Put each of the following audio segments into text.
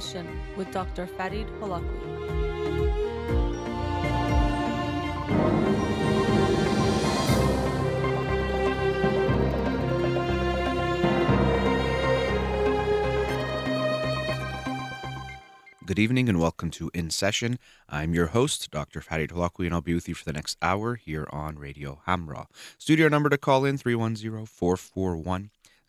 Session with Dr. Farid Holakwi. Good evening and welcome to In Session. I'm your host, Dr. Farid Holakwi, and I'll be with you for the next hour here on Radio Hamra. Studio number to call in 310 441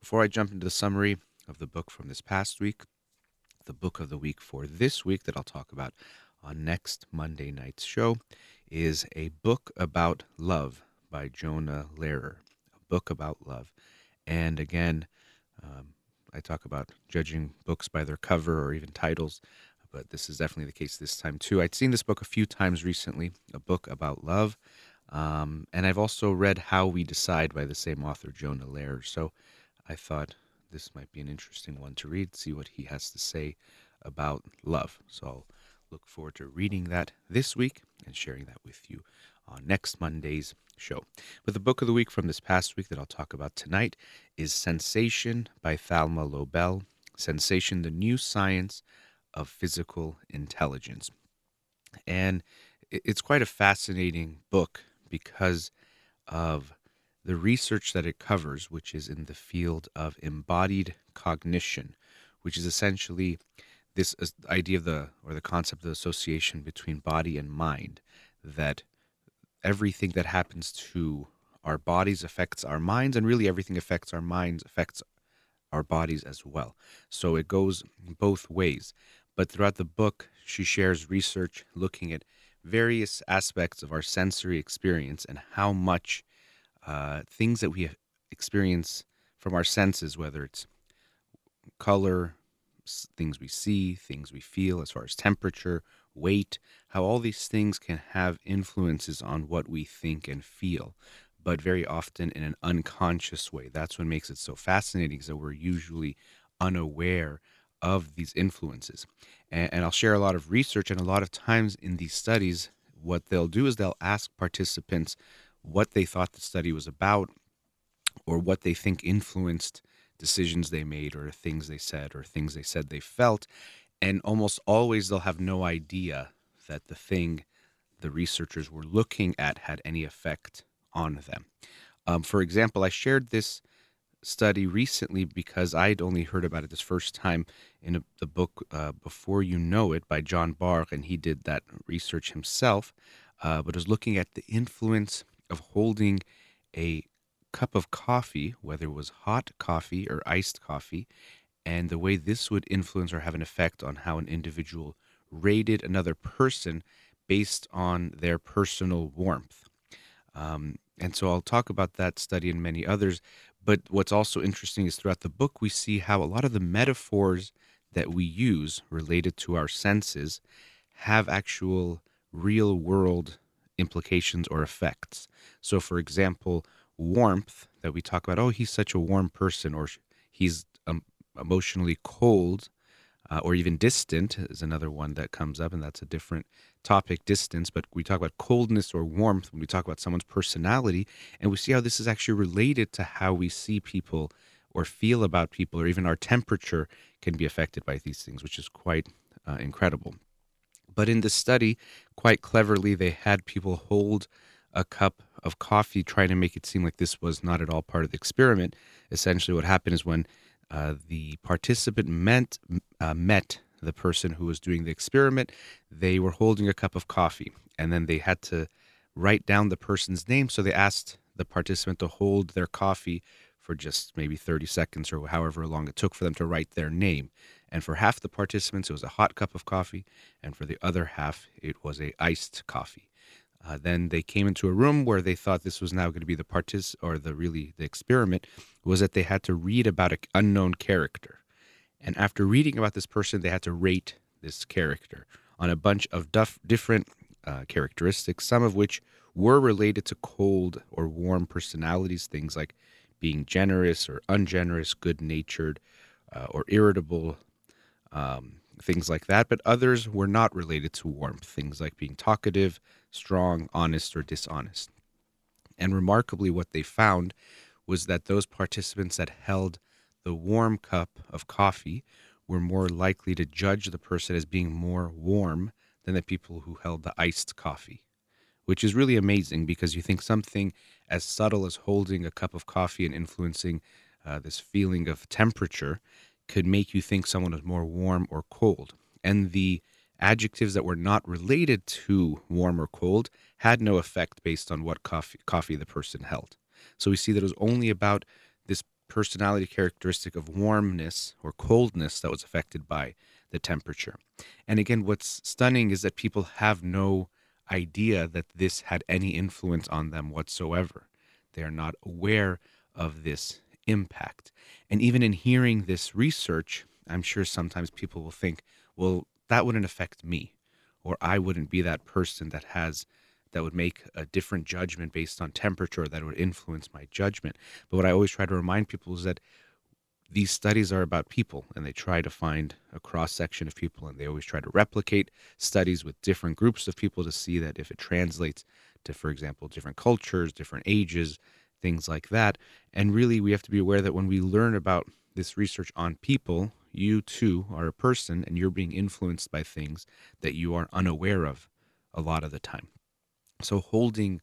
Before I jump into the summary of the book from this past week, the book of the week for this week that I'll talk about on next Monday night's show is A Book About Love by Jonah Lehrer. A book about love. And again, um, I talk about judging books by their cover or even titles, but this is definitely the case this time too. I'd seen this book a few times recently, a book about love. Um, and I've also read How We Decide by the same author, Jonah Lehrer. So I thought this might be an interesting one to read, see what he has to say about love. So I'll look forward to reading that this week and sharing that with you on next Monday's show. But the book of the week from this past week that I'll talk about tonight is Sensation by Thalma Lobel. Sensation, the New Science of Physical Intelligence. And it's quite a fascinating book because of the research that it covers, which is in the field of embodied cognition, which is essentially this idea of the or the concept of the association between body and mind that everything that happens to our bodies affects our minds, and really everything affects our minds affects our bodies as well. So it goes both ways. But throughout the book, she shares research looking at various aspects of our sensory experience and how much uh, things that we experience from our senses, whether it's color, things we see, things we feel, as far as temperature, weight, how all these things can have influences on what we think and feel, but very often in an unconscious way. That's what makes it so fascinating, is that we're usually unaware of these influences. And, and I'll share a lot of research, and a lot of times in these studies, what they'll do is they'll ask participants what they thought the study was about or what they think influenced decisions they made or things they said or things they said they felt and almost always they'll have no idea that the thing the researchers were looking at had any effect on them. Um, for example, I shared this study recently because I'd only heard about it this first time in a, the book uh, Before You Know It by John Bargh, and he did that research himself, uh, but was looking at the influence of holding a cup of coffee, whether it was hot coffee or iced coffee, and the way this would influence or have an effect on how an individual rated another person based on their personal warmth. Um, and so I'll talk about that study and many others. But what's also interesting is throughout the book, we see how a lot of the metaphors that we use related to our senses have actual real world implications or effects. So, for example, warmth that we talk about, oh, he's such a warm person, or he's um, emotionally cold uh, or even distant is another one that comes up, and that's a different topic, distance. But we talk about coldness or warmth when we talk about someone's personality, and we see how this is actually related to how we see people or feel about people, or even our temperature can be affected by these things, which is quite uh, incredible. But in the study, quite cleverly, they had people hold a cup of coffee, trying to make it seem like this was not at all part of the experiment. Essentially, what happened is when uh, the participant uh, met the person who was doing the experiment. They were holding a cup of coffee, and then they had to write down the person's name. So they asked the participant to hold their coffee for just maybe 30 seconds or however long it took for them to write their name. And for half the participants, it was a hot cup of coffee, and for the other half, it was a iced coffee. Uh, then they came into a room where they thought this was now going to be the partic or the really the experiment was that they had to read about an unknown character, and after reading about this person, they had to rate this character on a bunch of different uh, characteristics, some of which were related to cold or warm personalities, things like being generous or ungenerous, good natured uh, or irritable, um, things like that. But others were not related to warmth, things like being talkative, strong, honest, or dishonest. And remarkably, what they found was that those participants that held the warm cup of coffee were more likely to judge the person as being more warm than the people who held the iced coffee, which is really amazing because you think something as subtle as holding a cup of coffee and influencing uh, this feeling of temperature could make you think someone is more warm or cold. And the adjectives that were not related to warm or cold had no effect based on what coffee, coffee the person held. So we see that it was only about this personality characteristic of warmness or coldness that was affected by the temperature. And again, what's stunning is that people have no idea that this had any influence on them whatsoever. They are not aware of this impact. And even in hearing this research, I'm sure sometimes people will think, well, that wouldn't affect me, or I wouldn't be that person that has that would make a different judgment based on temperature that would influence my judgment. But what I always try to remind people is that these studies are about people and they try to find a cross section of people and they always try to replicate studies with different groups of people to see that if it translates to for example different cultures different ages things like that and really we have to be aware that when we learn about this research on people you too are a person and you're being influenced by things that you are unaware of a lot of the time so holding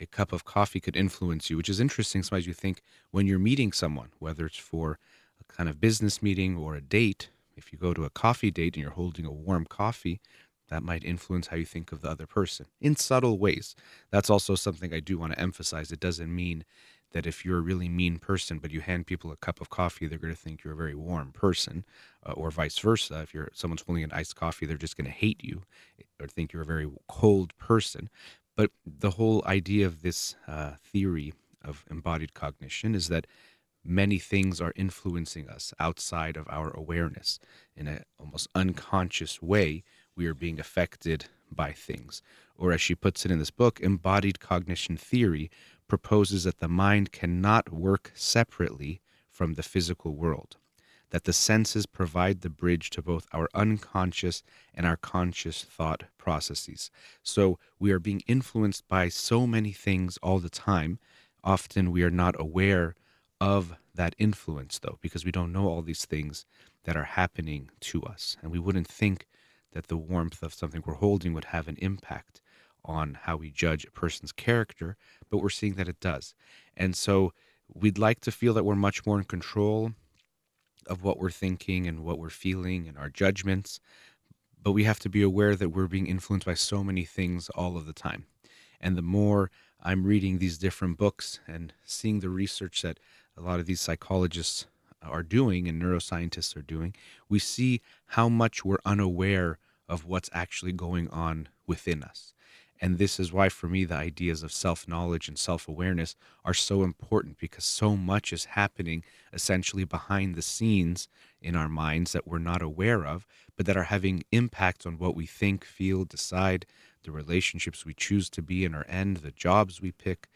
a cup of coffee could influence you, which is interesting. Sometimes you think when you're meeting someone, whether it's for a kind of business meeting or a date, if you go to a coffee date and you're holding a warm coffee, that might influence how you think of the other person in subtle ways. That's also something I do want to emphasize. It doesn't mean that if you're a really mean person, but you hand people a cup of coffee, they're going to think you're a very warm person, uh, or vice versa. If you're someone's holding an iced coffee, they're just going to hate you or think you're a very cold person. But the whole idea of this uh, theory of embodied cognition is that many things are influencing us outside of our awareness. In an almost unconscious way, we are being affected by things. Or, as she puts it in this book, embodied cognition theory proposes that the mind cannot work separately from the physical world, that the senses provide the bridge to both our unconscious and our conscious thought processes. So, we are being influenced by so many things all the time. Often, we are not aware of that influence, though, because we don't know all these things that are happening to us. And we wouldn't think that the warmth of something we're holding would have an impact on how we judge a person's character, but we're seeing that it does. And so we'd like to feel that we're much more in control of what we're thinking and what we're feeling and our judgments. But we have to be aware that we're being influenced by so many things all of the time. And the more I'm reading these different books and seeing the research that a lot of these psychologists are doing and neuroscientists are doing, we see how much we're unaware of what's actually going on within us. And this is why, for me, the ideas of self knowledge and self awareness are so important because so much is happening essentially behind the scenes in our minds that we're not aware of, but that are having impacts on what we think, feel, decide, the relationships we choose to be in or end, the jobs we pick,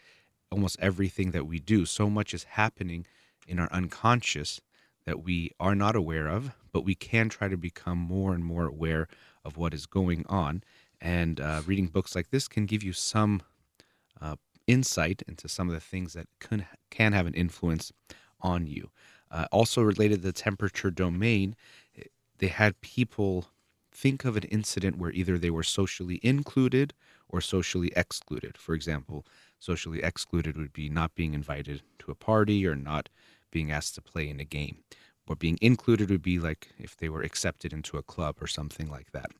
almost everything that we do. So much is happening in our unconscious that we are not aware of, but we can try to become more and more aware of what is going on. And uh, reading books like this can give you some uh, insight into some of the things that can, can have an influence on you. Uh, also, related to the temperature domain, they had people think of an incident where either they were socially included or socially excluded. For example, socially excluded would be not being invited to a party or not being asked to play in a game. Or being included would be like if they were accepted into a club or something like that.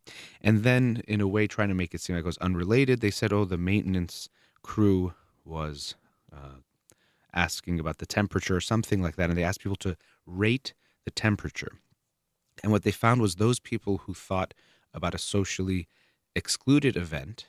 And then, in a way, trying to make it seem like it was unrelated, they said, oh, the maintenance crew was uh, asking about the temperature or something like that. And they asked people to rate the temperature. And what they found was those people who thought about a socially excluded event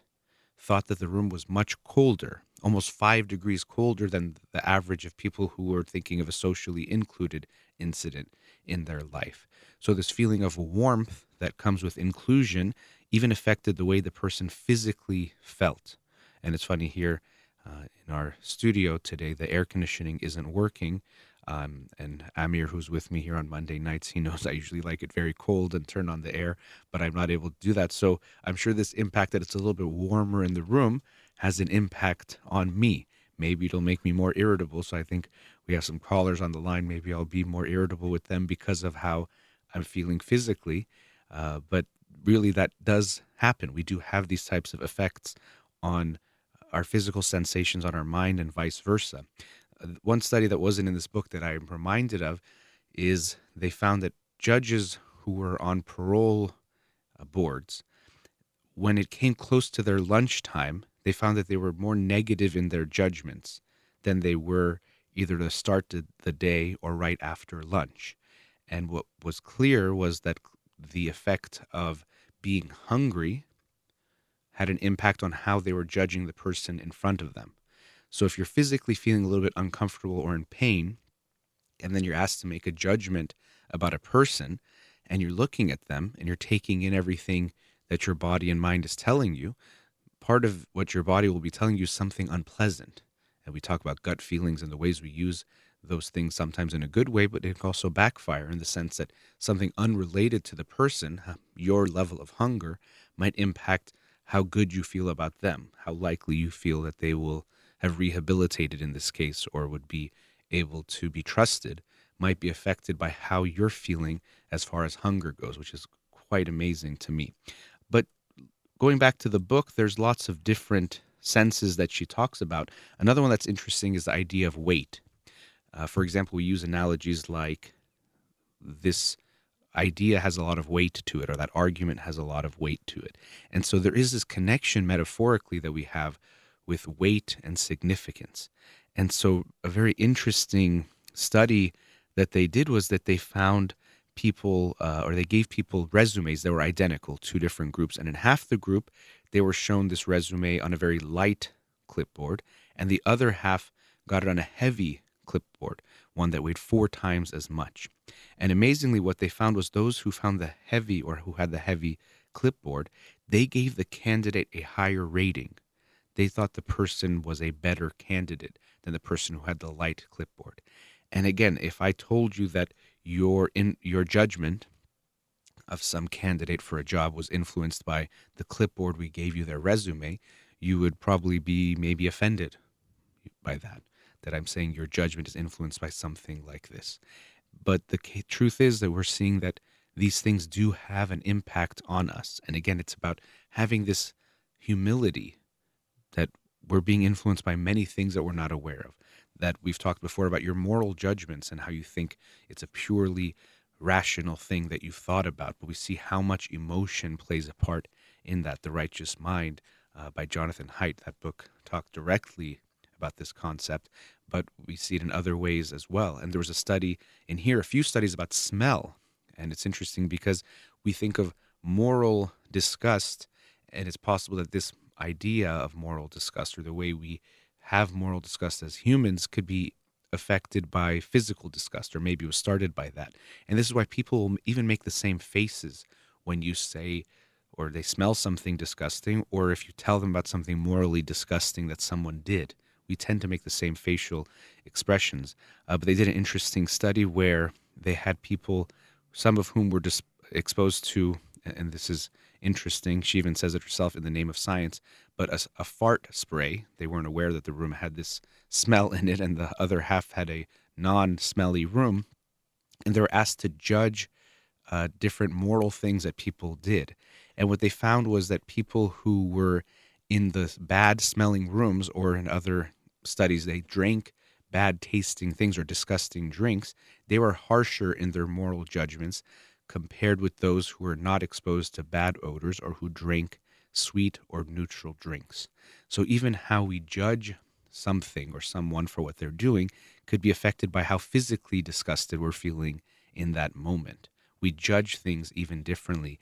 thought that the room was much colder almost five degrees colder than the average of people who were thinking of a socially included incident in their life. So, this feeling of warmth that comes with inclusion even affected the way the person physically felt. And it's funny here uh, in our studio today, the air conditioning isn't working. Um, and Amir, who's with me here on Monday nights, he knows I usually like it very cold and turn on the air, but I'm not able to do that. So I'm sure this impact that it's a little bit warmer in the room has an impact on me. Maybe it'll make me more irritable. So I think we have some callers on the line. Maybe I'll be more irritable with them because of how I'm feeling physically. Uh, but really, that does happen. We do have these types of effects on our physical sensations, on our mind, and vice versa. Uh, one study that wasn't in this book that I'm reminded of is they found that judges who were on parole uh, boards, when it came close to their lunchtime, they found that they were more negative in their judgments than they were either to start the day or right after lunch. And what was clear was that the effect of being hungry had an impact on how they were judging the person in front of them. So if you're physically feeling a little bit uncomfortable or in pain, and then you're asked to make a judgment about a person, and you're looking at them and you're taking in everything that your body and mind is telling you, part of what your body will be telling you something unpleasant. And we talk about gut feelings and the ways we use those things sometimes in a good way, but it can also backfire in the sense that something unrelated to the person, your level of hunger, might impact how good you feel about them, how likely you feel that they will have rehabilitated in this case or would be able to be trusted, might be affected by how you're feeling as far as hunger goes, which is quite amazing to me. Going back to the book, there's lots of different senses that she talks about. Another one that's interesting is the idea of weight. Uh, for example, we use analogies like this idea has a lot of weight to it, or that argument has a lot of weight to it. And so there is this connection metaphorically that we have with weight and significance. And so a very interesting study that they did was that they found people uh, or they gave people resumes that were identical, two different groups. And in half the group, they were shown this resume on a very light clipboard, and the other half got it on a heavy clipboard, one that weighed four times as much. And amazingly, what they found was those who found the heavy or who had the heavy clipboard, they gave the candidate a higher rating. They thought the person was a better candidate than the person who had the light clipboard. And again, if I told you that your in your judgment of some candidate for a job was influenced by the clipboard we gave you their resume, you would probably be maybe offended by that. That I'm saying your judgment is influenced by something like this. But the truth is that we're seeing that these things do have an impact on us. And again, it's about having this humility that we're being influenced by many things that we're not aware of that we've talked before about your moral judgments and how you think it's a purely rational thing that you've thought about, but we see how much emotion plays a part in that. The Righteous Mind uh, by Jonathan Haidt, that book talked directly about this concept, but we see it in other ways as well. And there was a study in here, a few studies about smell. And it's interesting because we think of moral disgust, and it's possible that this idea of moral disgust or the way we have moral disgust as humans could be affected by physical disgust, or maybe was started by that. And this is why people even make the same faces when you say or they smell something disgusting, or if you tell them about something morally disgusting that someone did. We tend to make the same facial expressions. Uh, but they did an interesting study where they had people, some of whom were dis- exposed to, and this is interesting. She even says it herself in the name of science. But a, a, fart spray, they weren't aware that the room had this smell in it, and the other half had a non smelly room. And they were asked to judge uh, different moral things that people did. And what they found was that people who were in the bad smelling rooms, or in other studies, they drank bad tasting things or disgusting drinks, they were harsher in their moral judgments compared with those who were not exposed to bad odors or who drank sweet or neutral drinks. So even how we judge something or someone for what they're doing could be affected by how physically disgusted we're feeling in that moment. We judge things even differently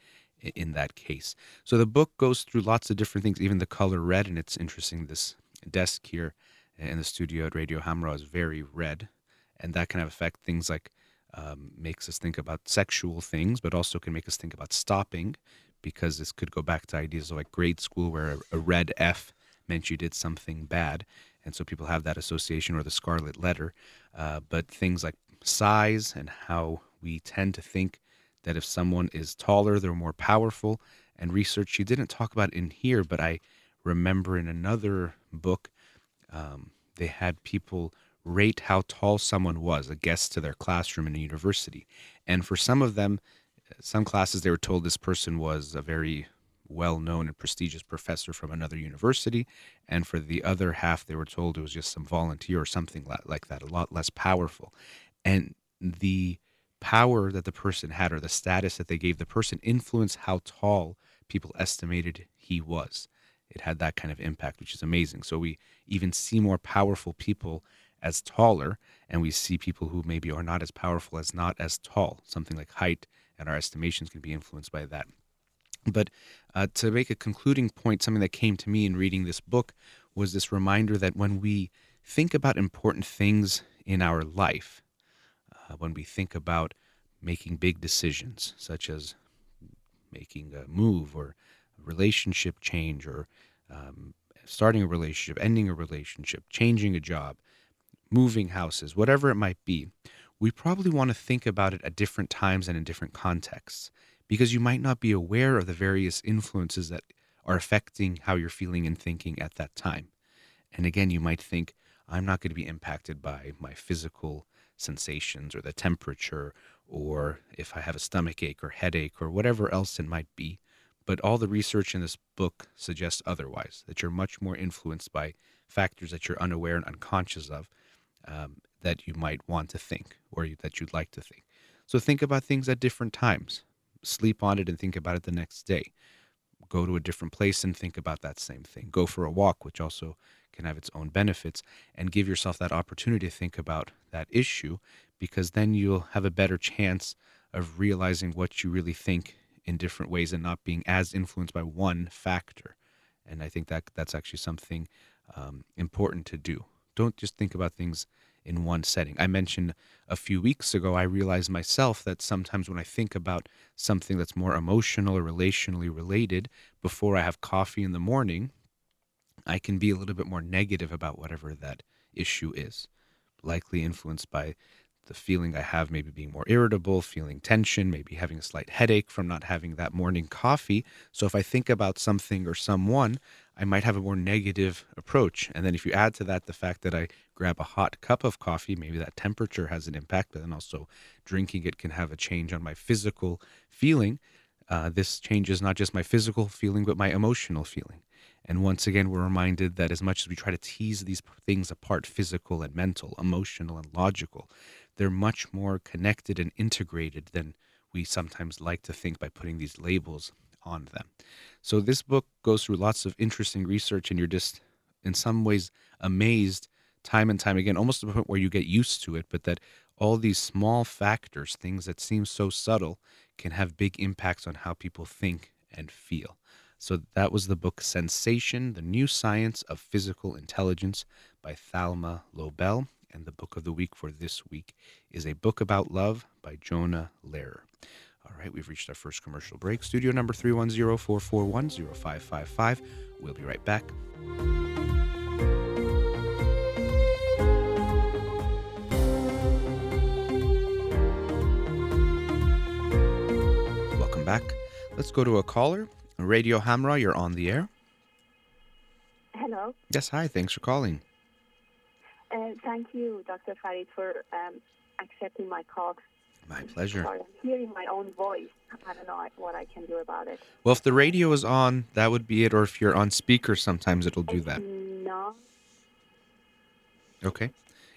in that case. So the book goes through lots of different things, even the color red, and it's interesting this desk here in the studio at Radio Hamra is very red, and that can affect things like um, makes us think about sexual things, but also can make us think about stopping, because this could go back to ideas of like grade school where a, a red F meant you did something bad, and so people have that association or the scarlet letter. Uh, but things like size and how we tend to think that if someone is taller, they're more powerful. And research she didn't talk about in here, but I remember in another book, um, they had people rate how tall someone was, a guest to their classroom in a university. And for some of them, some classes, they were told this person was a very well known and prestigious professor from another university. And for the other half, they were told it was just some volunteer or something like that, a lot less powerful. And the power that the person had or the status that they gave the person influenced how tall people estimated he was. It had that kind of impact, which is amazing. So we even see more powerful people as taller, and we see people who maybe are not as powerful as not as tall. Something like height and our estimations can be influenced by that. But uh, to make a concluding point, something that came to me in reading this book was this reminder that when we think about important things in our life, uh, when we think about making big decisions, such as making a move or a relationship change or um, starting a relationship, ending a relationship, changing a job, moving houses, whatever it might be, we probably want to think about it at different times and in different contexts because you might not be aware of the various influences that are affecting how you're feeling and thinking at that time. And again, you might think, I'm not going to be impacted by my physical sensations or the temperature or if I have a stomach ache or headache or whatever else it might be. But all the research in this book suggests otherwise, that you're much more influenced by factors that you're unaware and unconscious of um, that you might want to think or that you'd like to think. So think about things at different times. Sleep on it and think about it the next day. Go to a different place and think about that same thing. Go for a walk, which also can have its own benefits, and give yourself that opportunity to think about that issue because then you'll have a better chance of realizing what you really think in different ways and not being as influenced by one factor. And I think that that's actually something um, important to do. Don't just think about things in one setting. I mentioned a few weeks ago, I realized myself that sometimes when I think about something that's more emotional or relationally related before I have coffee in the morning, I can be a little bit more negative about whatever that issue is, likely influenced by the feeling I have, maybe being more irritable, feeling tension, maybe having a slight headache from not having that morning coffee. So if I think about something or someone, I might have a more negative approach. And then if you add to that the fact that I grab a hot cup of coffee, maybe that temperature has an impact, but then also drinking it can have a change on my physical feeling. Uh, this changes not just my physical feeling, but my emotional feeling. And once again, we're reminded that as much as we try to tease these things apart physical and mental, emotional and logical they're much more connected and integrated than we sometimes like to think by putting these labels on them. So this book goes through lots of interesting research, and you're just, in some ways, amazed time and time again, almost to the point where you get used to it, but that all these small factors, things that seem so subtle, can have big impacts on how people think and feel. So that was the book Sensation, The New Science of Physical Intelligence by Thalma Lobel. And the book of the week for this week is A Book About Love by Jonah Lehrer. All right, we've reached our first commercial break. Studio number 310 441 0555. We'll be right back. Welcome back. Let's go to a caller. Radio Hamra, you're on the air. Hello. Yes, hi. Thanks for calling. Uh, thank you, Dr. Farid, for um, accepting my call. My pleasure. Sorry, I'm hearing my own voice. I don't know what I can do about it. Well, if the radio is on, that would be it. Or if you're on speaker, sometimes it'll do that. No. Okay.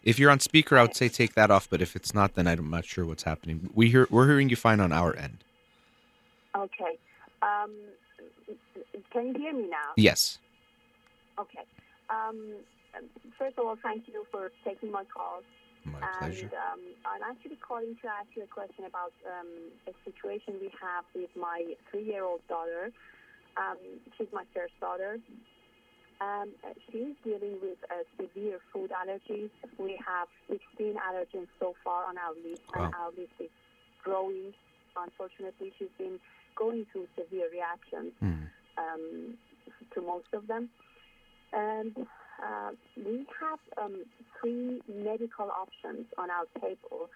If you're on speaker, I would say take that off. But if it's not, then I'm not sure what's happening. We hear we're hearing you fine on our end. Okay. Um, can you hear me now? Yes. Okay. Um, first of all, thank you for taking my call. My and pleasure. um, I'm actually calling to ask you a question about um, a situation we have with my three-year-old daughter. Um, she's my first daughter, Um, she's dealing with uh, severe food allergies. We have 16 allergens so far on our list, and Wow. our list is growing. Unfortunately, she's been going through severe reactions Mm. um, to most of them. And uh, we have um, three medical options on our table,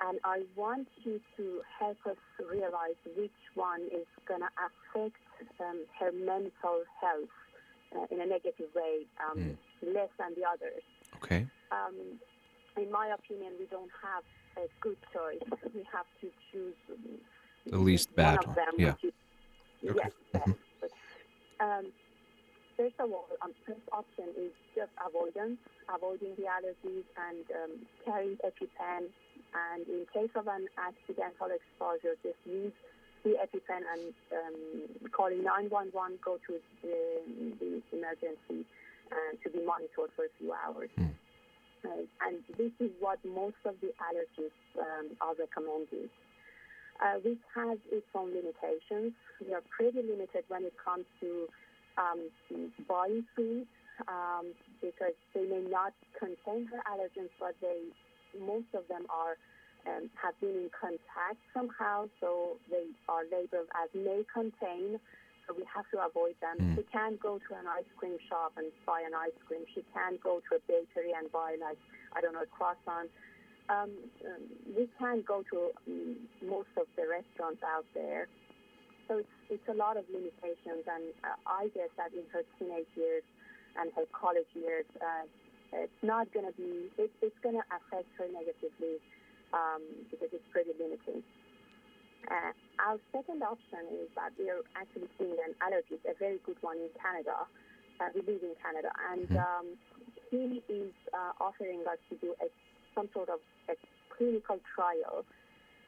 and I want you to help us realize which one is going to affect um, her mental health uh, in a negative way um, less than the others. Okay. Um, in my opinion, we don't have a good choice. We have to choose The least one bad of one, them. yeah. which is- Okay. Yes, best. But, um, first of all, um, first option is just avoidance, avoiding the allergies and um, carrying EpiPen. And in case of an accidental exposure, just use the EpiPen and um, calling 911, go to the, the emergency uh, to be monitored for a few hours. Hmm. Uh, and this is what most of the allergists um, are recommending. Uh, which has its own limitations. We are pretty limited when it comes to um, buying food um, because they may not contain her allergens, but they most of them are um, have been in contact somehow, so they are labeled as may contain. So we have to avoid them. Mm. She can't go to an ice cream shop and buy an ice cream. She can't go to a bakery and buy like I don't know a croissant um, um, we can't go to um, most of the restaurants out there. So it's, it's a lot of limitations, and uh, I guess that in her teenage years and her college years, uh, it's not going to be, it, it's going to affect her negatively um, because it's pretty limiting. Uh, our second option is that we are actually seeing an allergist, a very good one in Canada. Uh, we live in Canada, and Mhm. um, he is uh, offering us to do a, some sort of a clinical trial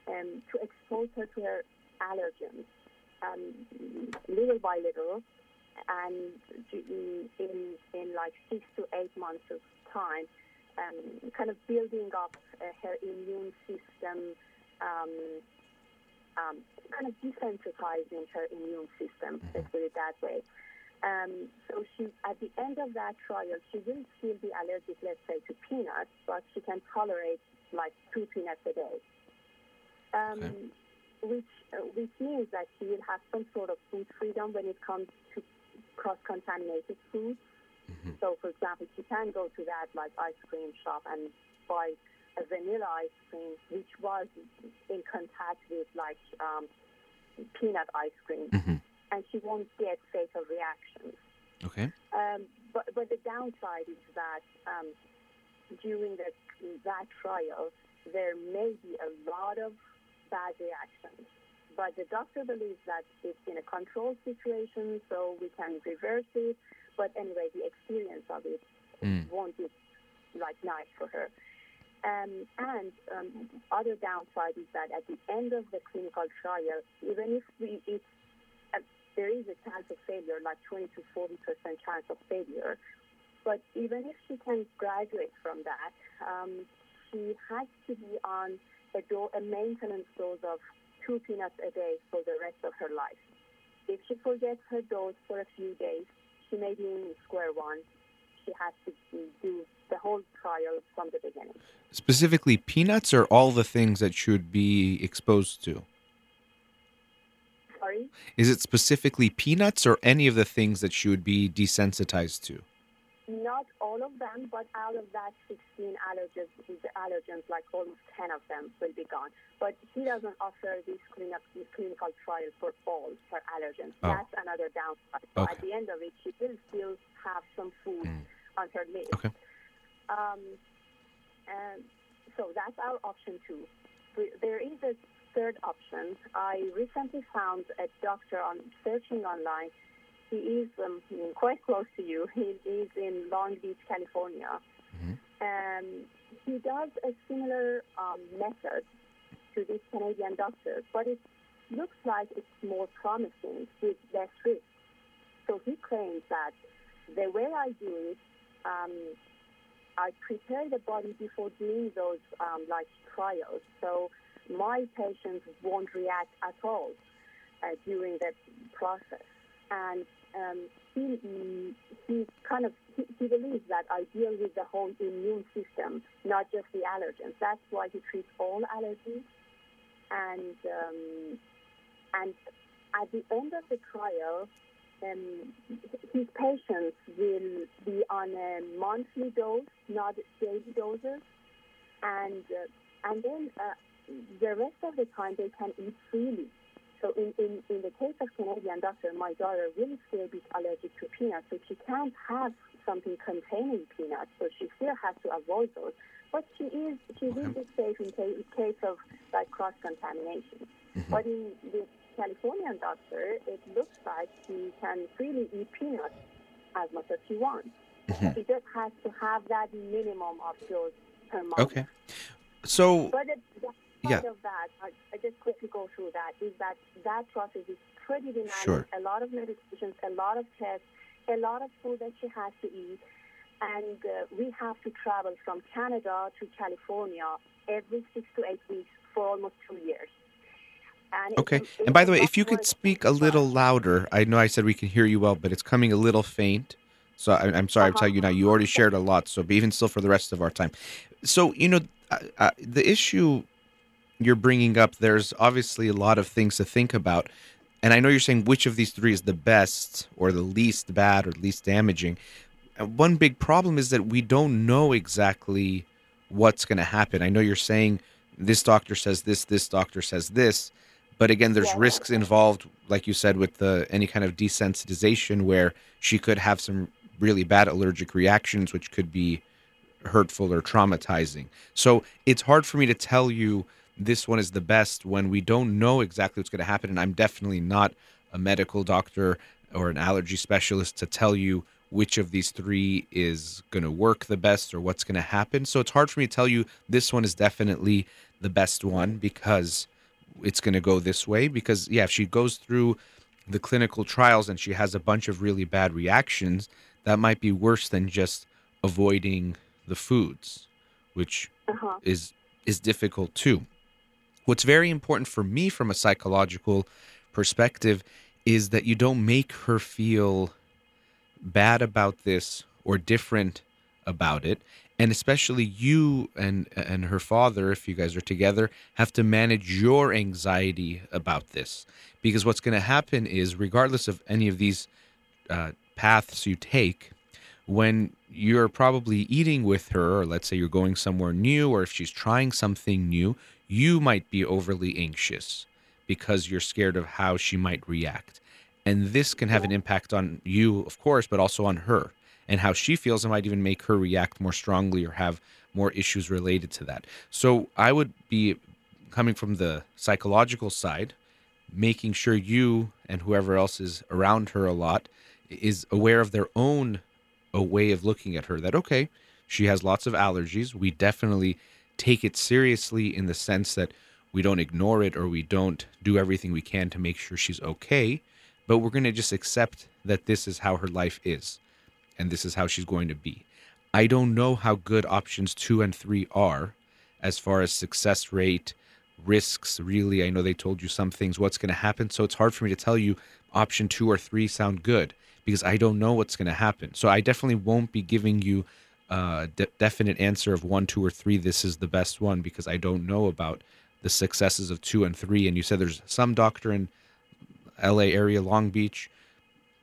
um, to expose her to her allergens um, little by little, and in, in like six to eight months of time, um, kind of building up uh, her immune system, um, um, kind of desensitizing her immune system, let's put it that way. Um, so she, at the end of that trial, she will still be allergic, let's say, to peanuts, but she can tolerate like two peanuts a day. Um, Okay. Which uh, which means that she will have some sort of food freedom when it comes to cross-contaminated food. Mhm. So, for example, she can go to that like ice cream shop and buy a vanilla ice cream, which was in contact with like um, peanut ice cream, Mhm. and she won't get fatal reactions. Okay. Um, but, but the downside is that um, during the, that trial, there may be a lot of bad reactions. But the doctor believes that it's in a controlled situation, so we can reverse it. But anyway, the experience of it Mm. won't be like nice for her. Um, and um, other downside is that at the end of the clinical trial, even if we, it's uh, there is a chance of failure, like 20 to 40 percent chance of failure. But even if she can graduate from that, um, she has to be on a, do- a maintenance dose of two peanuts a day for the rest of her life. If she forgets her dose for a few days, she may be in square one. She has to uh, do the whole trial from the beginning. Specifically, peanuts are all the things that should be exposed to? Sorry? Is it specifically peanuts or any of the things that she would be desensitized to? Not all of them, but out of that 16 allergens, the allergens, like almost 10 of them will be gone. But he doesn't offer this clinical trial for all for allergens. Oh. That's another downside. So Okay. at the end of it, she will still have some food Mm. on her list. Okay. Um, and so that's our option two. There is a third option. I recently found a doctor on searching online. He is um, quite close to you. He is in Long Beach, California. Mhm. Um, he does a similar um, method to this Canadian doctor, but it looks like it's more promising with less risk. So he claims that the way I do it, um, I prepare the body before doing those um, like trials, so my patients won't react at all uh, during the process. And um, he, he kind of he, he believes that I deal with the whole immune system, not just the allergens. That's why he treats all allergies. And um, and at the end of the trial, um, his patients will be on a monthly dose, not daily doses, and uh, and then uh, the rest of the time they can eat freely. So in, in, in the case of Canadian doctor, my daughter really still be allergic to peanuts, so she can't have something containing peanuts, so she still has to avoid those. But she is she will be safe in case, in case of like cross contamination. Mm-hmm. But in the Californian doctor, it looks like she can freely eat peanuts as much as she wants. Mm-hmm. She just has to have that minimum of dose per month. Okay. So. But it, yeah. of that, I, I, just quickly go through that, is that that process is pretty demanding. Sure. A lot of medications, a lot of tests, a lot of food that she has to eat. And uh, we have to travel from Canada to California every six to eight weeks for almost two years. And okay. and by the way, if you could speak a little louder, I know I said we can hear you well, but it's coming a little faint. So I, am sorry, uh-huh. I'm telling you now. You already shared a lot, so be even still for the rest of our time. So you know, uh, uh, the issue you're bringing up, there's obviously a lot of things to think about. And I know you're saying which of these three is the best or the least bad or least damaging. And one big problem is that we don't know exactly what's going to happen. I know you're saying this doctor says this, this doctor says this, but again, there's yeah. risks involved, like you said, with the any kind of desensitization where she could have some really bad allergic reactions, which could be hurtful or traumatizing. So it's hard for me to tell you this one is the best when we don't know exactly what's going to happen. And I'm definitely not a medical doctor or an allergy specialist to tell you which of these three is going to work the best or what's going to happen. So it's hard for me to tell you this one is definitely the best one because it's going to go this way. Because, yeah, if she goes through the clinical trials and she has a bunch of really bad reactions, that might be worse than just avoiding the foods, which uh-huh. is is difficult too. What's very important for me from a psychological perspective is that you don't make her feel bad about this or different about it. And especially you and and her father if you guys are together have to manage your anxiety about this. Because what's going to happen is regardless of any of these uh, paths you take when you're probably eating with her or let's say you're going somewhere new or if she's trying something new you might be overly anxious because you're scared of how she might react. And this can have an impact on you, of course, but also on her and how she feels. It might even make her react more strongly or have more issues related to that. So I would be coming from the psychological side, making sure you and whoever else is around her a lot is aware of their own a way of looking at her that okay she has lots of allergies we definitely take it seriously in the sense that we don't ignore it or we don't do everything we can to make sure she's okay, but we're going to just accept that this is how her life is and this is how she's going to be. I don't know how good options two and three are as far as success rate, risks. Really, I know they told you some things, what's going to happen. So it's hard for me to tell you option two or three sound good because I don't know what's going to happen. So I definitely won't be giving you uh, de- definite answer of one, two, or three. This is the best one because I don't know about the successes of two and three. And you said there's some doctor in L.A. area, Long Beach.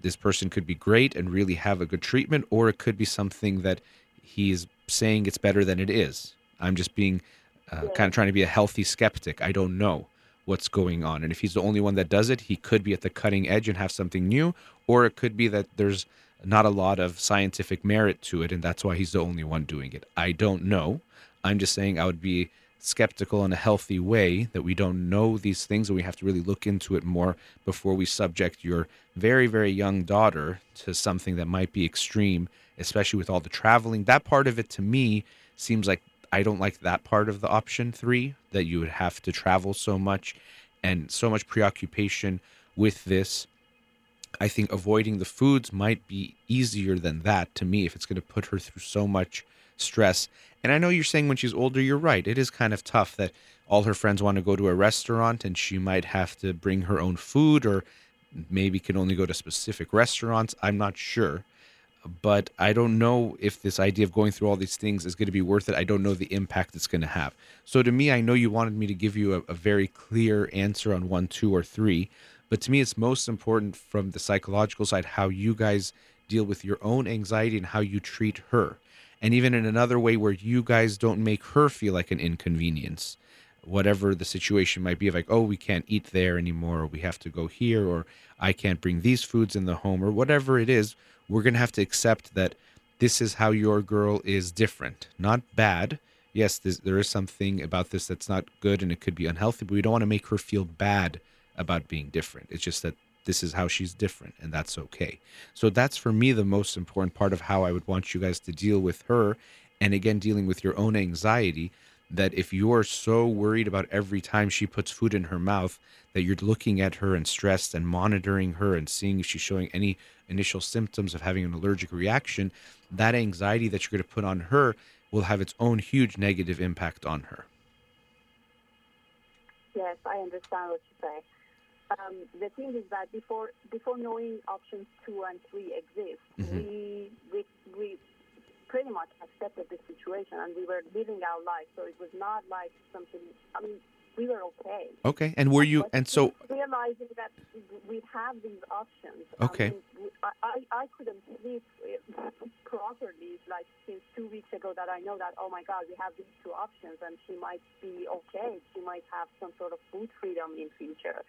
This person could be great and really have a good treatment, or it could be something that he's saying it's better than it is. I'm just being uh, kind of trying to be a healthy skeptic. I don't know what's going on. And if he's the only one that does it, he could be at the cutting edge and have something new, or it could be that there's not a lot of scientific merit to it, and that's why he's the only one doing it. I don't know. I'm just saying I would be skeptical in a healthy way that we don't know these things and we have to really look into it more before we subject your very, very young daughter to something that might be extreme, especially with all the traveling. That part of it to me seems like I don't like that part of the option three that you would have to travel so much and so much preoccupation with this I think avoiding the foods might be easier than that to me if it's going to put her through so much stress. And I know you're saying when she's older, you're right. It is kind of tough that all her friends want to go to a restaurant and she might have to bring her own food or maybe can only go to specific restaurants. I'm not sure. But I don't know if this idea of going through all these things is going to be worth it. I don't know the impact it's going to have. So to me, I know you wanted me to give you a, a very clear answer on one, two, or three. But to me, it's most important from the psychological side how you guys deal with your own anxiety and how you treat her. And even in another way where you guys don't make her feel like an inconvenience whatever the situation might be like oh we can't eat there anymore or we have to go here or i can't bring these foods in the home or whatever it is we're going to have to accept that this is how your girl is different not bad yes there is something about this that's not good and it could be unhealthy but we don't want to make her feel bad about being different it's just that this is how she's different and that's okay so that's for me the most important part of how i would want you guys to deal with her and again dealing with your own anxiety that if you're so worried about every time she puts food in her mouth that you're looking at her and stressed and monitoring her and seeing if she's showing any initial symptoms of having an allergic reaction, that anxiety that you're going to put on her will have its own huge negative impact on her. Yes, I understand what you say. Um, the thing is that before before knowing options two and three exist, mm-hmm. we, we we pretty much accepted the situation and we were living our life. So it was not like something, I mean, we were okay. Okay. And were you, and so. Realizing that we have these options. Okay. I, mean, I, I couldn't sleep properly, like since two weeks ago, that I know that, oh my God, we have these two options and she might be okay. She might have some sort of food freedom in future.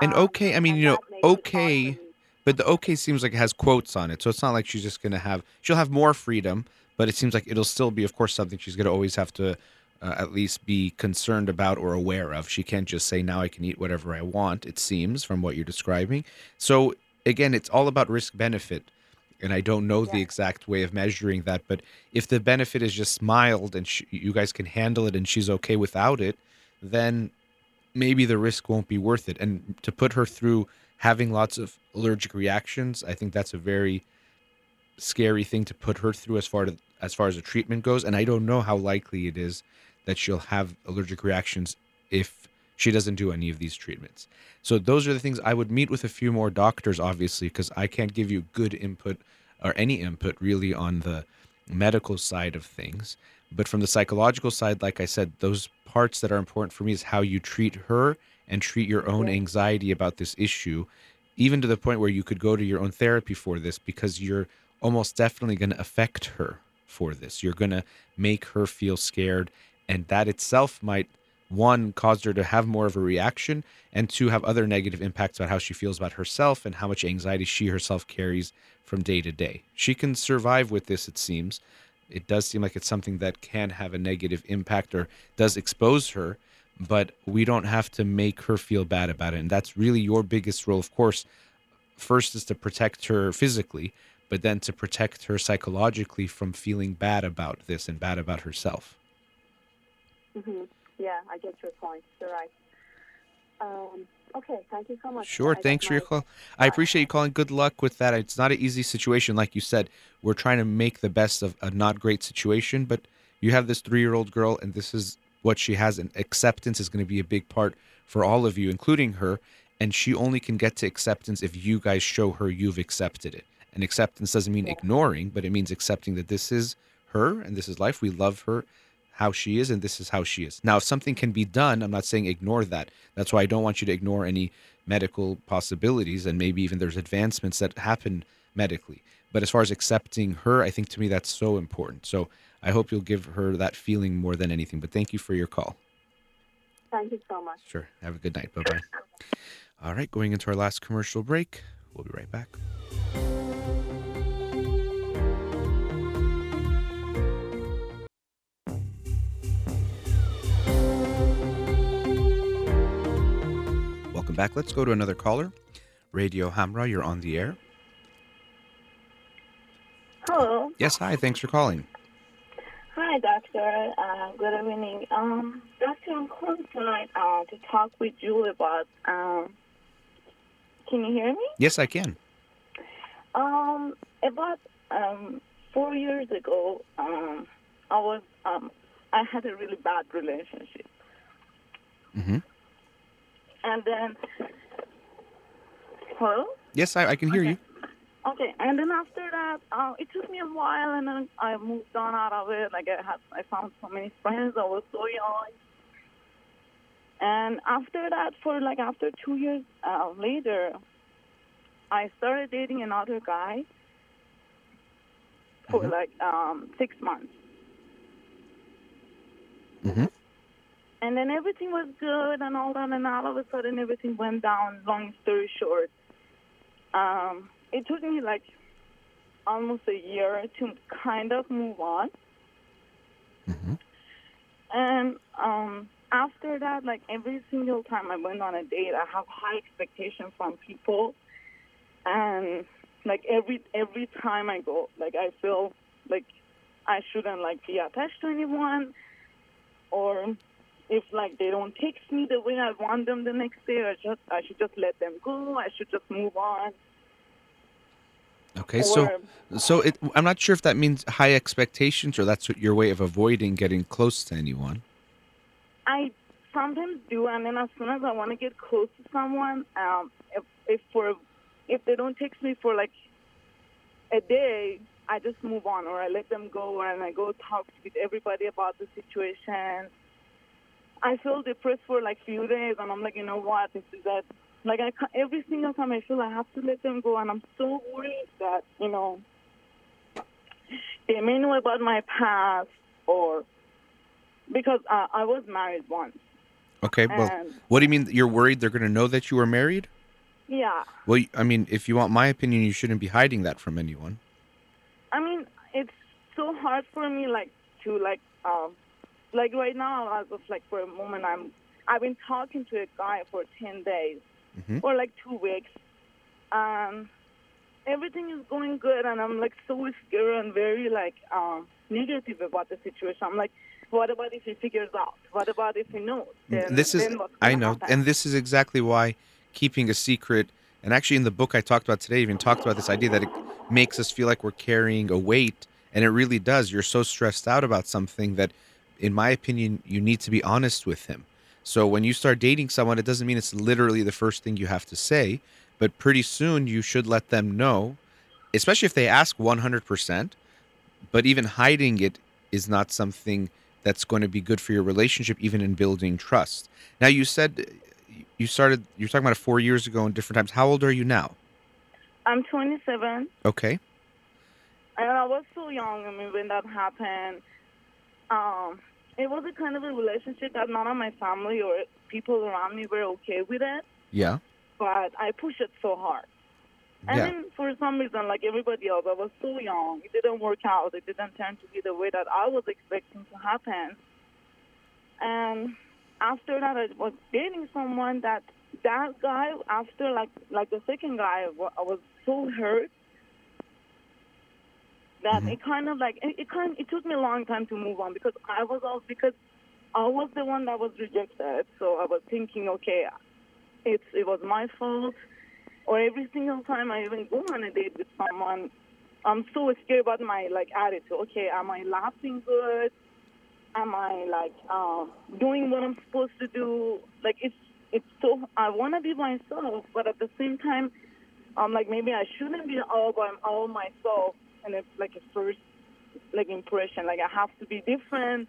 And um, okay, I mean, you know, okay but the OK seems like it has quotes on it, so it's not like she's just going to have. She'll have more freedom, but it seems like it'll still be, of course, something she's going to always have to uh, at least be concerned about or aware of. She can't just say now I can eat whatever I want. It seems from what you're describing. So again, it's all about risk benefit. And I don't know yeah. the exact way of measuring that, but if the benefit is just mild and she, you guys can handle it and she's okay without it, then maybe the risk won't be worth it. And to put her through having lots of allergic reactions, I think that's a very scary thing to put her through as far to, as far as the treatment goes. And I don't know how likely it is that she'll have allergic reactions if she doesn't do any of these treatments. So those are the things I would meet with a few more doctors, obviously, because I can't give you good input or any input really on the medical side of things. But from the psychological side, like I said, those parts that are important for me is how you treat her and treat your own anxiety about this issue, even to the point where you could go to your own therapy for this because you're almost definitely going to affect her for this. You're going to make her feel scared. And that itself might, one, cause her to have more of a reaction, and two, have other negative impacts about how she feels about herself and how much anxiety she herself carries from day to day. She can survive with this, it seems. It does seem like it's something that can have a negative impact or does expose her but we don't have to make her feel bad about it. And that's really your biggest role, of course. First is to protect her physically, but then to protect her psychologically from feeling bad about this and bad about herself. Mm-hmm. Yeah, I get your point. You're right. Um, okay, thank you so much. Sure, I thanks for your call. I appreciate you calling. Good luck with that. It's not an easy situation, like you said. We're trying to make the best of a not great situation, but you have this three year old girl, and this is what she has and acceptance is going to be a big part for all of you including her and she only can get to acceptance if you guys show her you've accepted it and acceptance doesn't mean ignoring but it means accepting that this is her and this is life we love her how she is and this is how she is now if something can be done i'm not saying ignore that that's why i don't want you to ignore any medical possibilities and maybe even there's advancements that happen medically but as far as accepting her i think to me that's so important so I hope you'll give her that feeling more than anything. But thank you for your call. Thank you so much. Sure. Have a good night. Bye bye. All right, going into our last commercial break. We'll be right back. Welcome back. Let's go to another caller. Radio Hamra, you're on the air. Hello. Yes, hi. Thanks for calling. Hi, Doctor. Uh, good evening. Um, Doctor, I'm calling tonight uh, to talk with you about. Um, can you hear me? Yes, I can. Um, about um, four years ago, um, I was um, I had a really bad relationship. Mm-hmm. And then Hello? Yes, I, I can hear Okay. you. Okay, and then after that, uh, it took me a while, and then I moved on out of it. Like I had, I found so many friends. I was so young. And after that, for like after two years uh, later, I started dating another guy for Mhm. like um, six months. hmm And then everything was good and all that, and all of a sudden everything went down. Long story short, um, it took me like almost a year to kind of move on. hmm And um, after that, like every single time I went on a date, I have high expectations from people, and like every every time I go, like I feel like I shouldn't like be attached to anyone, or if like they don't text me the way I want them the next day, I just I should just let them go. I should just move on. Okay, so Or- so it, I'm not sure if that means high expectations or that's your way of avoiding getting close to anyone. I sometimes do, and then as soon as I want to get close to someone, um, if if for if they don't text me for like a day, I just move on, or I let them go, and I go talk with everybody about the situation. I feel depressed for like few days, and I'm like, you know what, this is that. Like I every single time I feel I have to let them go, and I'm so worried that you know they may know about my past or because uh, I was married once. Okay, well, what do you mean you're worried they're going to know that you were married? yeah, Well, I mean, if you want my opinion, you shouldn't be hiding that from anyone. I mean it's so hard for me like to like um like right now as of like for a moment I'm I've been talking to a guy for ten days hmm or like two weeks. Um, everything is going good, and I'm like so scared and very like um negative about the situation. I'm like, what about if he figures out? What about if he knows? Then, this is I know, happen? and this is exactly why keeping a secret. And actually, in the book I talked about today, even talked about this idea that it makes us feel like we're carrying a weight, and it really does. You're so stressed out about something that, in my opinion, you need to be honest with him. So when you start dating someone, it doesn't mean it's literally the first thing you have to say, but pretty soon you should let them know, especially if they ask 100%. But even hiding it is not something that's going to be good for your relationship, even in building trust. Now, you said you started, you're talking about it four years ago in different times. How old are you now? I'm 27, Okay. and I was so young. I mean, when that happened, um, it was a kind of a relationship that none of my family or people around me were okay with it. Yeah. but I pushed it so hard. And Yeah. then for some reason, like everybody else, I was so young. It didn't work out. It didn't turn to be the way that I was expecting to happen. And after that, I was dating someone that that guy, after like like the second guy, I was so hurt that Mhm. it kind of like it, it kind it took me a long time to move on because I was all because I was the one that was rejected. So I was thinking, okay, it's it was my fault. Or every single time I even go on a date with someone, I'm so scared about my like attitude. Okay, am I laughing good? Am I like um, doing what I'm supposed to do? Like it's it's so I want to be myself, but at the same time, I'm like maybe I shouldn't be all by all myself. And it's like a first like impression. Like I have to be different.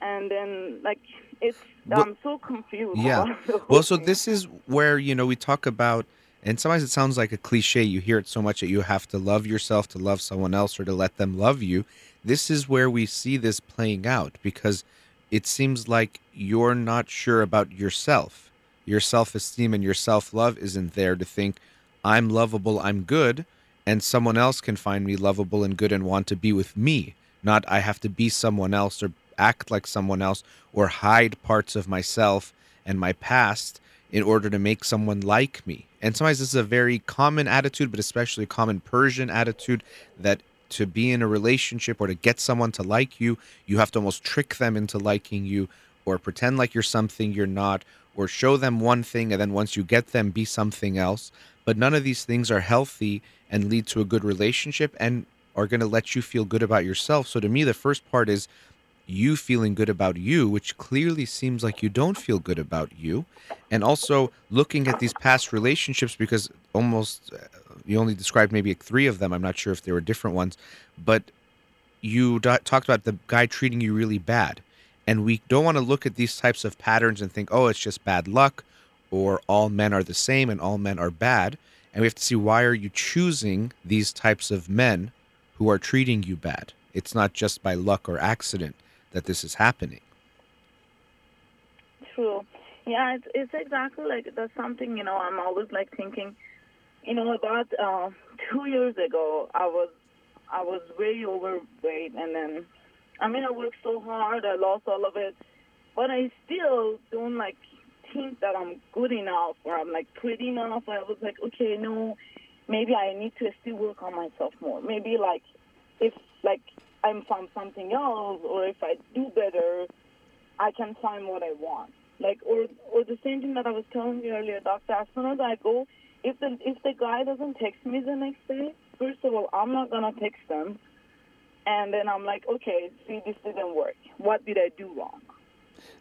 And then like it's Well- I'm so confused. Yeah. about the whole Well, so thing. this is where, you know, we talk about, and sometimes it sounds like a cliche. You hear it so much that you have to love yourself to love someone else or to let them love you. This is where we see this playing out because it seems like you're not sure about yourself. Your self esteem and your self love isn't there to think, I'm lovable, I'm good, and someone else can find me lovable and good and want to be with me. Not I have to be someone else or act like someone else or hide parts of myself and my past in order to make someone like me. And sometimes this is a very common attitude, but especially a common Persian attitude that to be in a relationship or to get someone to like you, you have to almost trick them into liking you or pretend like you're something you're not or show them one thing and then once you get them be something else. But none of these things are healthy and lead to a good relationship and are going to let you feel good about yourself. So to me the first part is you feeling good about you, which clearly seems like you don't feel good about you. And also looking at these past relationships because almost uh, you only described maybe three of them. I'm not sure if there were different ones, but you talked about the guy treating you really bad. And we don't want to look at these types of patterns and think, oh, it's just bad luck or all men are the same and all men are bad. And we have to see why are you choosing these types of men who are treating you bad? It's not just by luck or accident that this is happening. True. Yeah, it's, it's exactly like that's something, you know, I'm always like thinking, you know, about uh, two years ago, I was I was way overweight, and then, I mean, I worked so hard, I lost all of it, but I still don't like think that I'm good enough or I'm like pretty enough. I was like, okay, no, maybe I need to still work on myself more. Maybe like if like I'm from something else or if I do better, I can find what I want. Like or or the same thing that I was telling you earlier, doctor. As soon as I go, if the if the guy doesn't text me the next day, first of all, I'm not gonna text them, and then I'm like, okay, see, this didn't work. What did I do wrong?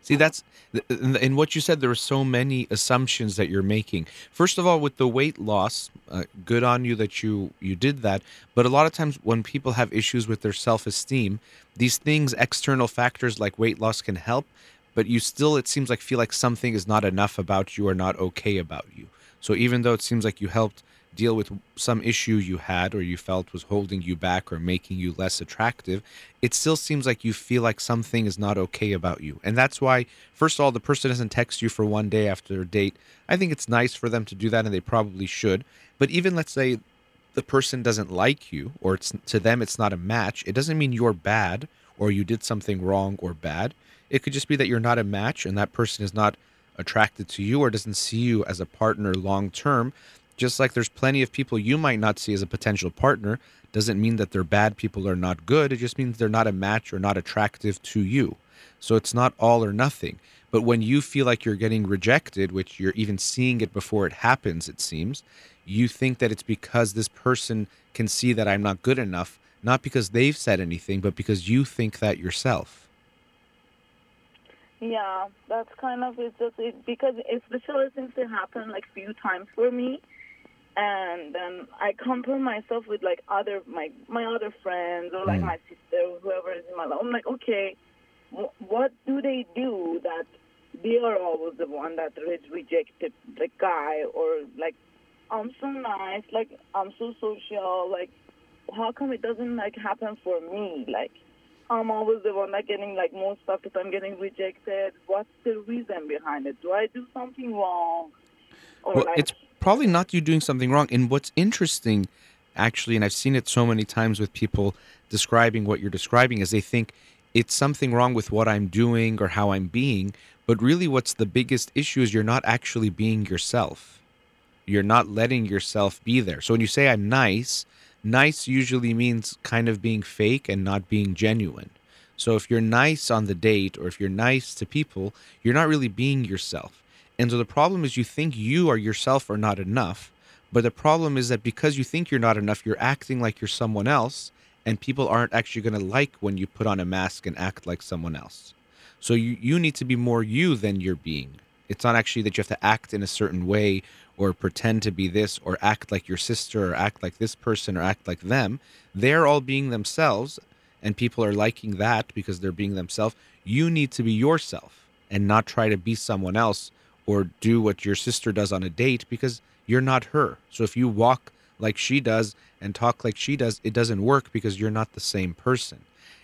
See, that's in what you said. There are so many assumptions that you're making. First of all, with the weight loss, uh, good on you that you you did that. But a lot of times, when people have issues with their self-esteem, these things, external factors like weight loss, can help. But you still, it seems like, feel like something is not enough about you or not okay about you. So even though it seems like you helped deal with some issue you had or you felt was holding you back or making you less attractive, it still seems like you feel like something is not okay about you. And that's why, first of all, the person doesn't text you for one day after a date. I think it's nice for them to do that and they probably should. But even let's say the person doesn't like you or it's to them it's not a match, it doesn't mean you're bad or you did something wrong or bad. It could just be that you're not a match and that person is not attracted to you or doesn't see you as a partner long term just like there's plenty of people you might not see as a potential partner, doesn't mean that they're bad people or not good. It just means they're not a match or not attractive to you. So it's not all or nothing. But when you feel like you're getting rejected, which you're even seeing it before it happens, it seems, you think that it's because this person can see that I'm not good enough, not because they've said anything, but because you think that yourself. Yeah, that's kind of it's just because it, because especially since it happened like few times for me, and then I compare myself with like other my my other friends or like mm. my sister or whoever is in my life. I'm like, okay, w- what do they do that they are always the one that is rejected the guy or like I'm so nice, like I'm so social, like how come it doesn't like happen for me? Like I'm always the one that getting like more stuff if I'm getting rejected. What's the reason behind it? Do I do something wrong? Or well, like, it's probably not you doing something wrong. And what's interesting, actually, and I've seen it so many times with people describing what you're describing, is they think it's something wrong with what I'm doing or how I'm being. But really, what's the biggest issue is you're not actually being yourself. You're not letting yourself be there. So when you say I'm nice, nice usually means kind of being fake and not being genuine. So if you're nice on the date or if you're nice to people, you're not really being yourself. And so the problem is you think you or yourself are not enough. But the problem is that because you think you're not enough, you're acting like you're someone else, and people aren't actually going to like when you put on a mask and act like someone else. So you, you need to be more you than you're being. It's not actually that you have to act in a certain way or pretend to be this or act like your sister or act like this person or act like them. They're all being themselves, and people are liking that because they're being themselves. You need to be yourself and not try to be someone else or do what your sister does on a date because you're not her. So if you walk like she does and talk like she does, it doesn't work because you're not the same person.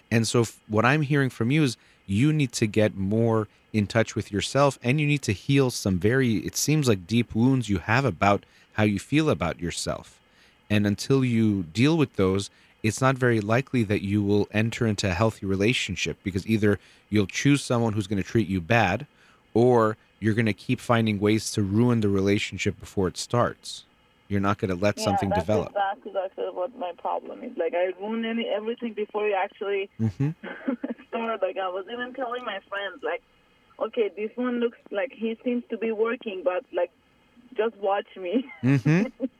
And so what I'm hearing from you is you need to get more in touch with yourself and you need to heal some very it seems like deep wounds you have about how you feel about yourself. And until you deal with those, it's not very likely that you will enter into a healthy relationship because either you'll choose someone who's going to treat you bad or you're going to keep finding ways to ruin the relationship before it starts. You're not going to let yeah, something that's develop. That's exactly what my problem is. Like I ruin any everything before you actually mm-hmm. start. Like I was even telling my friends, like, okay, this one looks like he seems to be working, but like, just watch me. Mm-hmm.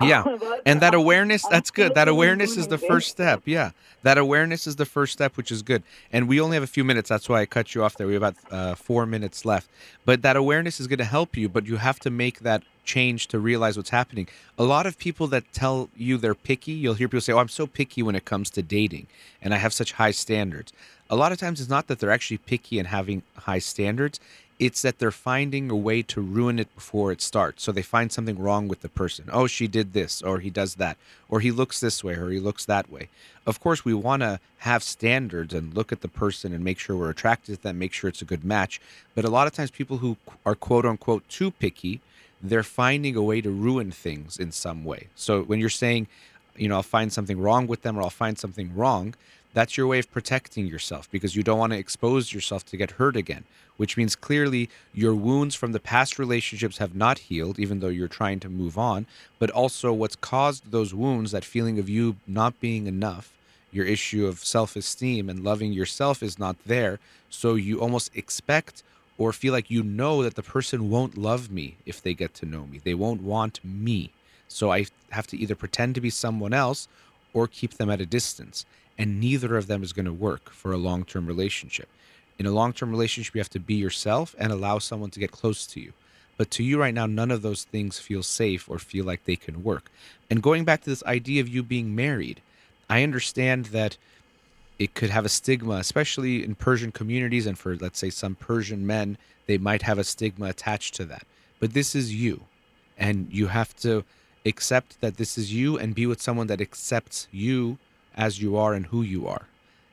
Yeah. And that awareness, that's good. That awareness is the first step. Yeah. That awareness is the first step, which is good. And we only have a few minutes. That's why I cut you off there. We have about uh, four minutes left. But that awareness is going to help you, but you have to make that change to realize what's happening. A lot of people that tell you they're picky, you'll hear people say, Oh, I'm so picky when it comes to dating, and I have such high standards. A lot of times it's not that they're actually picky and having high standards, it's that they're finding a way to ruin it before it starts. So they find something wrong with the person. Oh, she did this, or he does that, or he looks this way, or he looks that way. Of course, we want to have standards and look at the person and make sure we're attracted to them, make sure it's a good match. But a lot of times, people who are quote unquote too picky, they're finding a way to ruin things in some way. So when you're saying, you know, I'll find something wrong with them or I'll find something wrong, that's your way of protecting yourself because you don't want to expose yourself to get hurt again, which means clearly your wounds from the past relationships have not healed, even though you're trying to move on. But also, what's caused those wounds, that feeling of you not being enough, your issue of self esteem and loving yourself is not there. So you almost expect or feel like you know that the person won't love me if they get to know me. They won't want me. So I have to either pretend to be someone else or keep them at a distance. And neither of them is going to work for a long term relationship. In a long term relationship, you have to be yourself and allow someone to get close to you. But to you right now, none of those things feel safe or feel like they can work. And going back to this idea of you being married, I understand that it could have a stigma, especially in Persian communities and for, let's say, some Persian men, they might have a stigma attached to that. But this is you. And you have to accept that this is you and be with someone that accepts you as you are and who you are.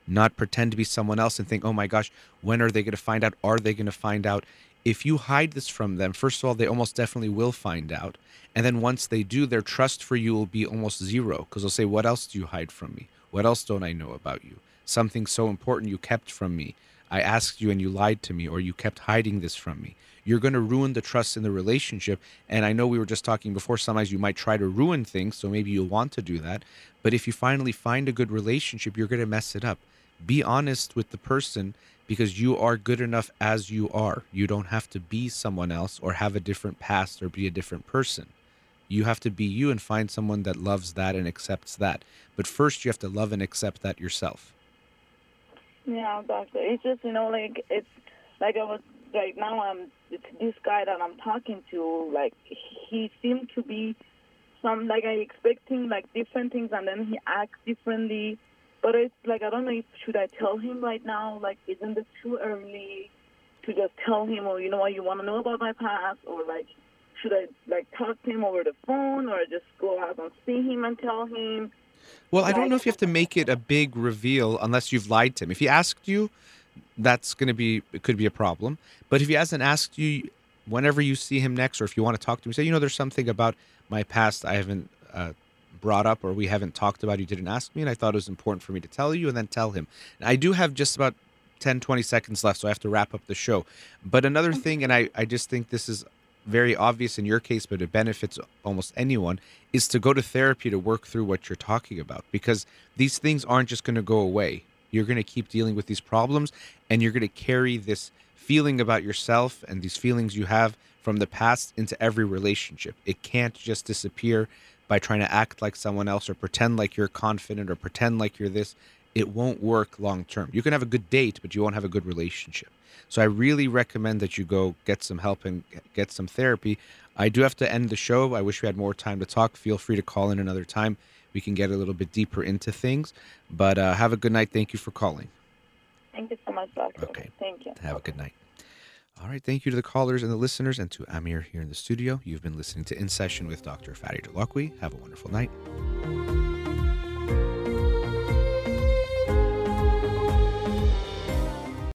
Not pretend to be someone else and think, oh my gosh, when are they going to find out? Are they going to find out? If you hide this from them, first of all, they almost definitely will find out. And then once they do, their trust for you will be almost zero because they'll say, What else do you hide from me? What else don't I know about you? Something so important you kept from me. I asked you and you lied to me, or you kept hiding this from me. You're going to ruin the trust in the relationship. And I know we were just talking before, sometimes you might try to ruin things. So maybe you'll want to do that. But if you finally find a good relationship, you're going to mess it up. Be honest with the person because you are good enough as you are. You don't have to be someone else or have a different past or be a different person. You have to be you and find someone that loves that and accepts that. But first, you have to love and accept that yourself. Yeah, doctor. It's just you know like it's like I was right now. I'm this guy that I'm talking to. Like he seemed to be some like I expecting like different things, and then he acts differently. But it's like I don't know if should I tell him right now? Like isn't it too early to just tell him, or you know what you want to know about my past, or like should I like talk to him over the phone, or just go out and see him and tell him? Well, I don't know if you have to make it a big reveal unless you've lied to him. If he asked you, that's going to be it could be a problem. But if he hasn't asked you, whenever you see him next, or if you want to talk to him, say, you know, there's something about my past I haven't uh, brought up or we haven't talked about. You didn't ask me, and I thought it was important for me to tell you, and then tell him. I do have just about 10, 20 seconds left, so I have to wrap up the show. But another thing, and I, I just think this is very obvious in your case, but it benefits almost anyone, is to go to therapy to work through what you're talking about because these things aren't just going to go away. You're going to keep dealing with these problems and you're going to carry this feeling about yourself and these feelings you have from the past into every relationship. It can't just disappear by trying to act like someone else or pretend like you're confident or pretend like you're this. It won't work long term. You can have a good date, but you won't have a good relationship. So I really recommend that you go get some help and get some therapy. I do have to end the show. I wish we had more time to talk. Feel free to call in another time. We can get a little bit deeper into things. But uh, have a good night. Thank you for calling. Thank you so much, doctor. Okay. Thank you. Have a good night. All right. Thank you to the callers and the listeners and to Amir here in the studio. You've been listening to In Session with Dr. Fatty Delacqui. Have a wonderful night.